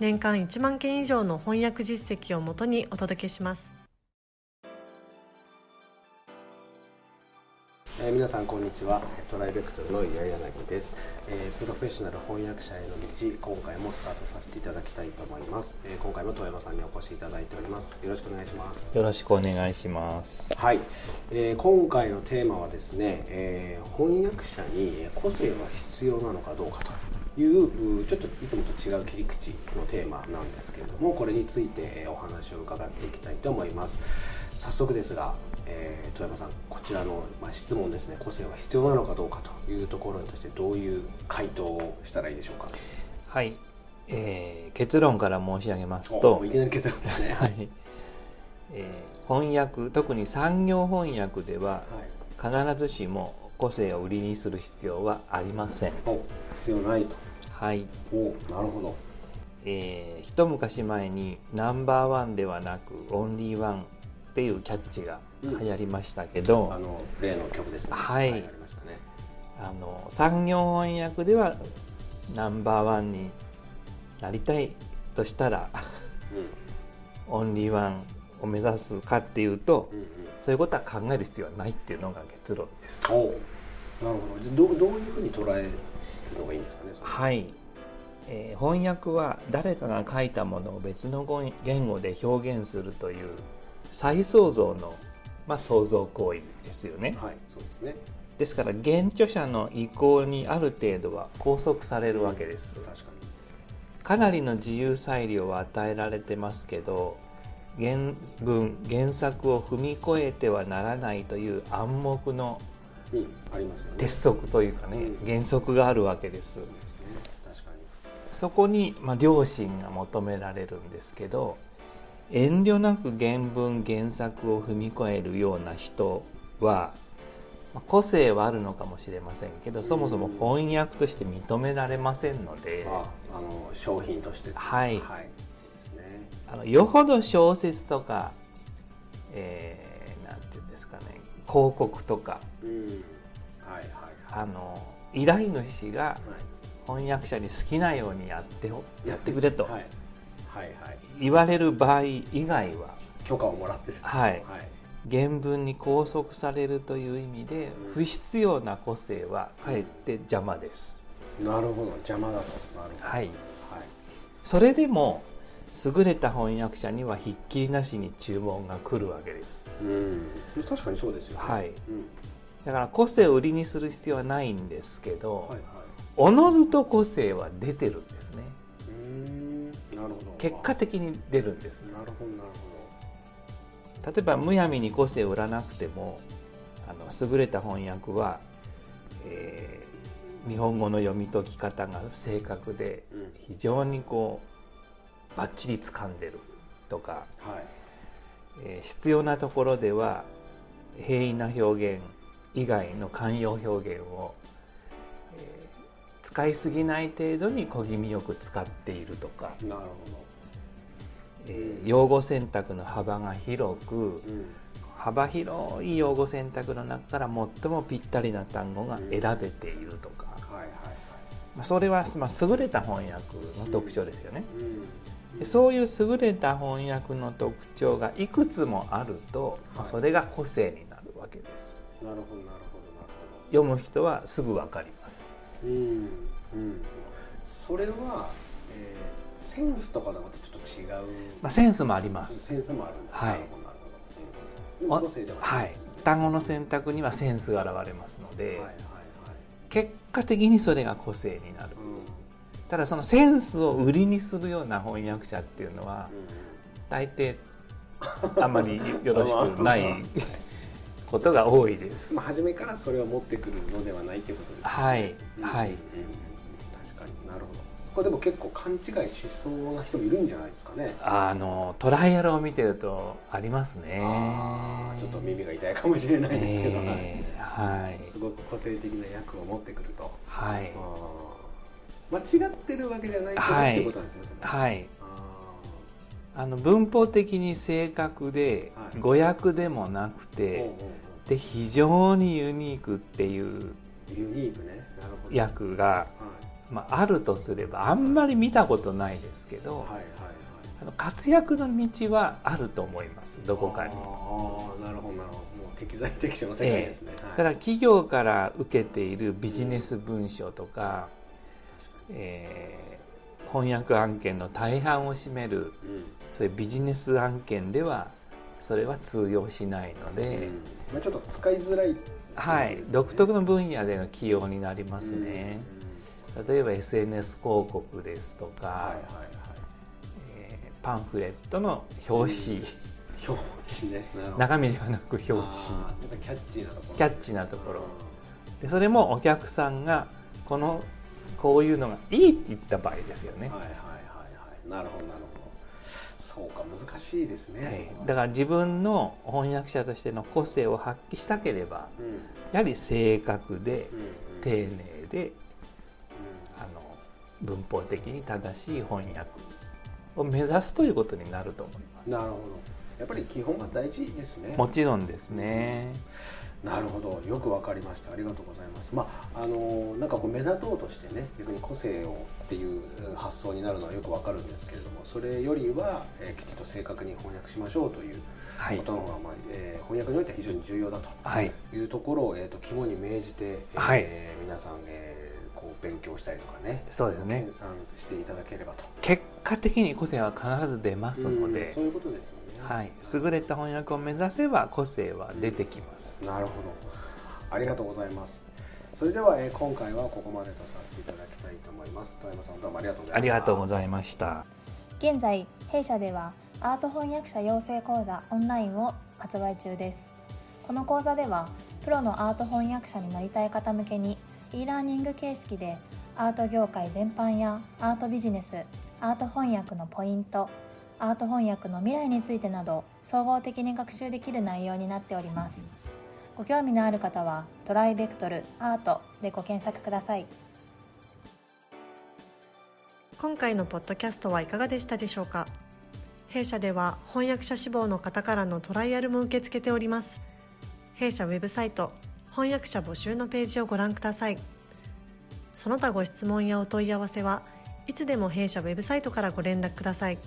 年間1万件以上の翻訳実績をもとにお届けします。えー、皆さんこんにちは。トライベクトルの岩柳です、えー、プロフェッショナル翻訳者への道今回もスタートさせていただきたいと思います、えー、今回も遠山さんにお越しいただいております。よろしくお願いします。よろしくお願いします。はい、えー、今回のテーマはですね、えー、翻訳者に個性は必要なのかどうかというちょっといつもと違う切り口のテーマなんですけれどもこれについてお話を伺っていきたいと思います。早速ですが、えー、富山さんこちらの、まあ、質問ですね。個性は必要なのかどうかというところに対してどういう回答をしたらいいでしょうか？はい、えー、結論から申し上げますといきなり結論ですね、はい。えー、翻訳特に産業翻訳では、はい、必ずしも個性を売りにする必要はありません。必要ない。とはい。おなるほど。えー、一昔前にナンバーワンではなくオンリーワンっていうキャッチが流行りましたけど、うん、あの例の曲ですね。はい、はい、あの産業翻訳ではナンバーワンになりたいとしたら、うん、オンリーワンを目指すかっていうと、うんうん、そういうことは考える必要はないっていうのが結論です。なるほど。どどういうふうに捉えるのがいいんですかねは。い。えー、翻訳は誰かが書いたものを別の言語で表現するという再創造の、まあ、創造行為ですよね。はい、そうですね。ですから原著者の意向にある程度は拘束されるわけです。確かに。かなりの自由裁量を与えられてますけど原文原作を踏み越えてはならないという暗黙の鉄則というかね、うん、原則があるわけです。そこに、まあ、良心が求められるんですけど遠慮なく原文原作を踏み越えるような人は、まあ、個性はあるのかもしれませんけどそもそも翻訳として認められませんので、ああの商品として。はい、はい。ね、あのよほど小説とか、えー、なんていうんですかね広告とか、うん。はいはいはい、あの依頼主が、はい翻訳者に好きなようにやってやってくれと言われる場合以外は許可をもらってる、はい、はい、原文に拘束されるという意味で不必要な個性はかえって邪魔です。なるほど。邪魔だと。はい、はい、それでも優れた翻訳者にはひっきりなしに注文が来るわけです。うん。確かにそうですよ、ね、はい、うん、だから個性を売りにする必要はないんですけど、はいはい。おのずと個性は出てるんですね。なるほど。結果的に出るんです。なるほどなるほど。例えばむやみに個性を売らなくてもあの優れた翻訳は、えー、日本語の読み解き方が正確で非常にこうバッチリ掴んでるとか、はい。えー、必要なところでは平易な表現以外の慣用表現を使いすぎない程度に小気味よく使っているとかなるほど、えー、用語選択の幅が広く、うん、幅広い用語選択の中から最もぴったりな単語が選べているとか、まあ、それは、まあ、優れた翻訳の特徴ですよね。でそういう優れた翻訳の特徴がいくつもあると、はい、それが個性になるわけです。なるほどなるほどなるほど。読む人はすぐわかります。うんうん、それは、えー、センスとかとまたちょっと違う、まあ、センスもあります。センスもあるはい。うん、はい。単語の選択にはセンスが現れますので、はいはいはい、結果的にそれが個性になる、うん、ただそのセンスを売りにするような翻訳者っていうのは、うん、大抵あんまりよろしくないことが多いです。まあ、初めからそれを持ってくるのではないということですね。はい、はい、うん、確かに。なるほど。これでも結構勘違いしそうな人もいるんじゃないですかね。あのトライアルを見てるとありますね。ちょっと耳が痛いかもしれないですけど、えー、はい、すごく個性的な役を持ってくると。はい間違ってるわけじゃないけど、はい、ってことなんですねは。い。あの文法的に正確で、語訳でもなくて、で非常にユニークっていうユニークね。役がまあ、あるとすればあんまり見たことないですけど、はいはいはい、あの活躍の道はあると思いますどこかに。あなるほどなるほど。もう適材適所の世界ですね、えー、だから企業から受けているビジネス文書とか、うん、えー、翻訳案件の大半を占める、うん、そういうビジネス案件ではそれは通用しないので、うん、まあ、ちょっと使いづらい、ね、はい。独特の分野での起用になりますね。うん。例えば SNS 広告ですとか、はいはいはい。えー、パンフレットの表紙、うん、表紙ね。中身ではなく表紙。キャッチーなところ。キャッチーなところ。でそれもお客さんがこのこういうのがいいって言った場合ですよね。はいはいはいはい、なるほどなるほど。そうか難しいですね、はい、だから自分の翻訳者としての個性を発揮したければ、うん、やはり正確で、うんうん、丁寧で文法的に正しい翻訳を目指すということになると思います。なるほど。やっぱり基本が大事ですね。もちろんですね。なるほど、よくわかりました。ありがとうございます。まああのなんかこう目立とうとしてね、逆に個性をっていう発想になるのはよくわかるんですけれども、それよりは、えー、きちんと正確に翻訳しましょうということの方が、まあえー、翻訳においては非常に重要だというところを、えっ、ー、と肝に銘じて、えー、はい、皆さん、えーこう勉強したりとかねそうですね研鑽していただければと結果的に個性は必ず出ますので、うそういうことですよねはい。優れた翻訳を目指せば個性は出てきます、うん、なるほど。ありがとうございます。それでは、えー、今回はここまでとさせていただきたいと思います。富山さんどうもありがとうございました。ありがとうございました。現在弊社ではアート翻訳者養成講座オンラインを発売中です。この講座ではプロのアート翻訳者になりたい方向けに e ラーニング形式でアート業界全般やアートビジネスアート翻訳のポイントアート翻訳の未来についてなど総合的に学習できる内容になっております。ご興味のある方はトライベクトルアートでご検索ください。今回のポッドキャストはいかがでしたでしょうか？弊社では翻訳者志望の方からのトライアルも受け付けております。弊社ウェブサイト翻訳者募集のページをご覧ください。その他ご質問やお問い合わせはいつでも弊社ウェブサイトからご連絡ください。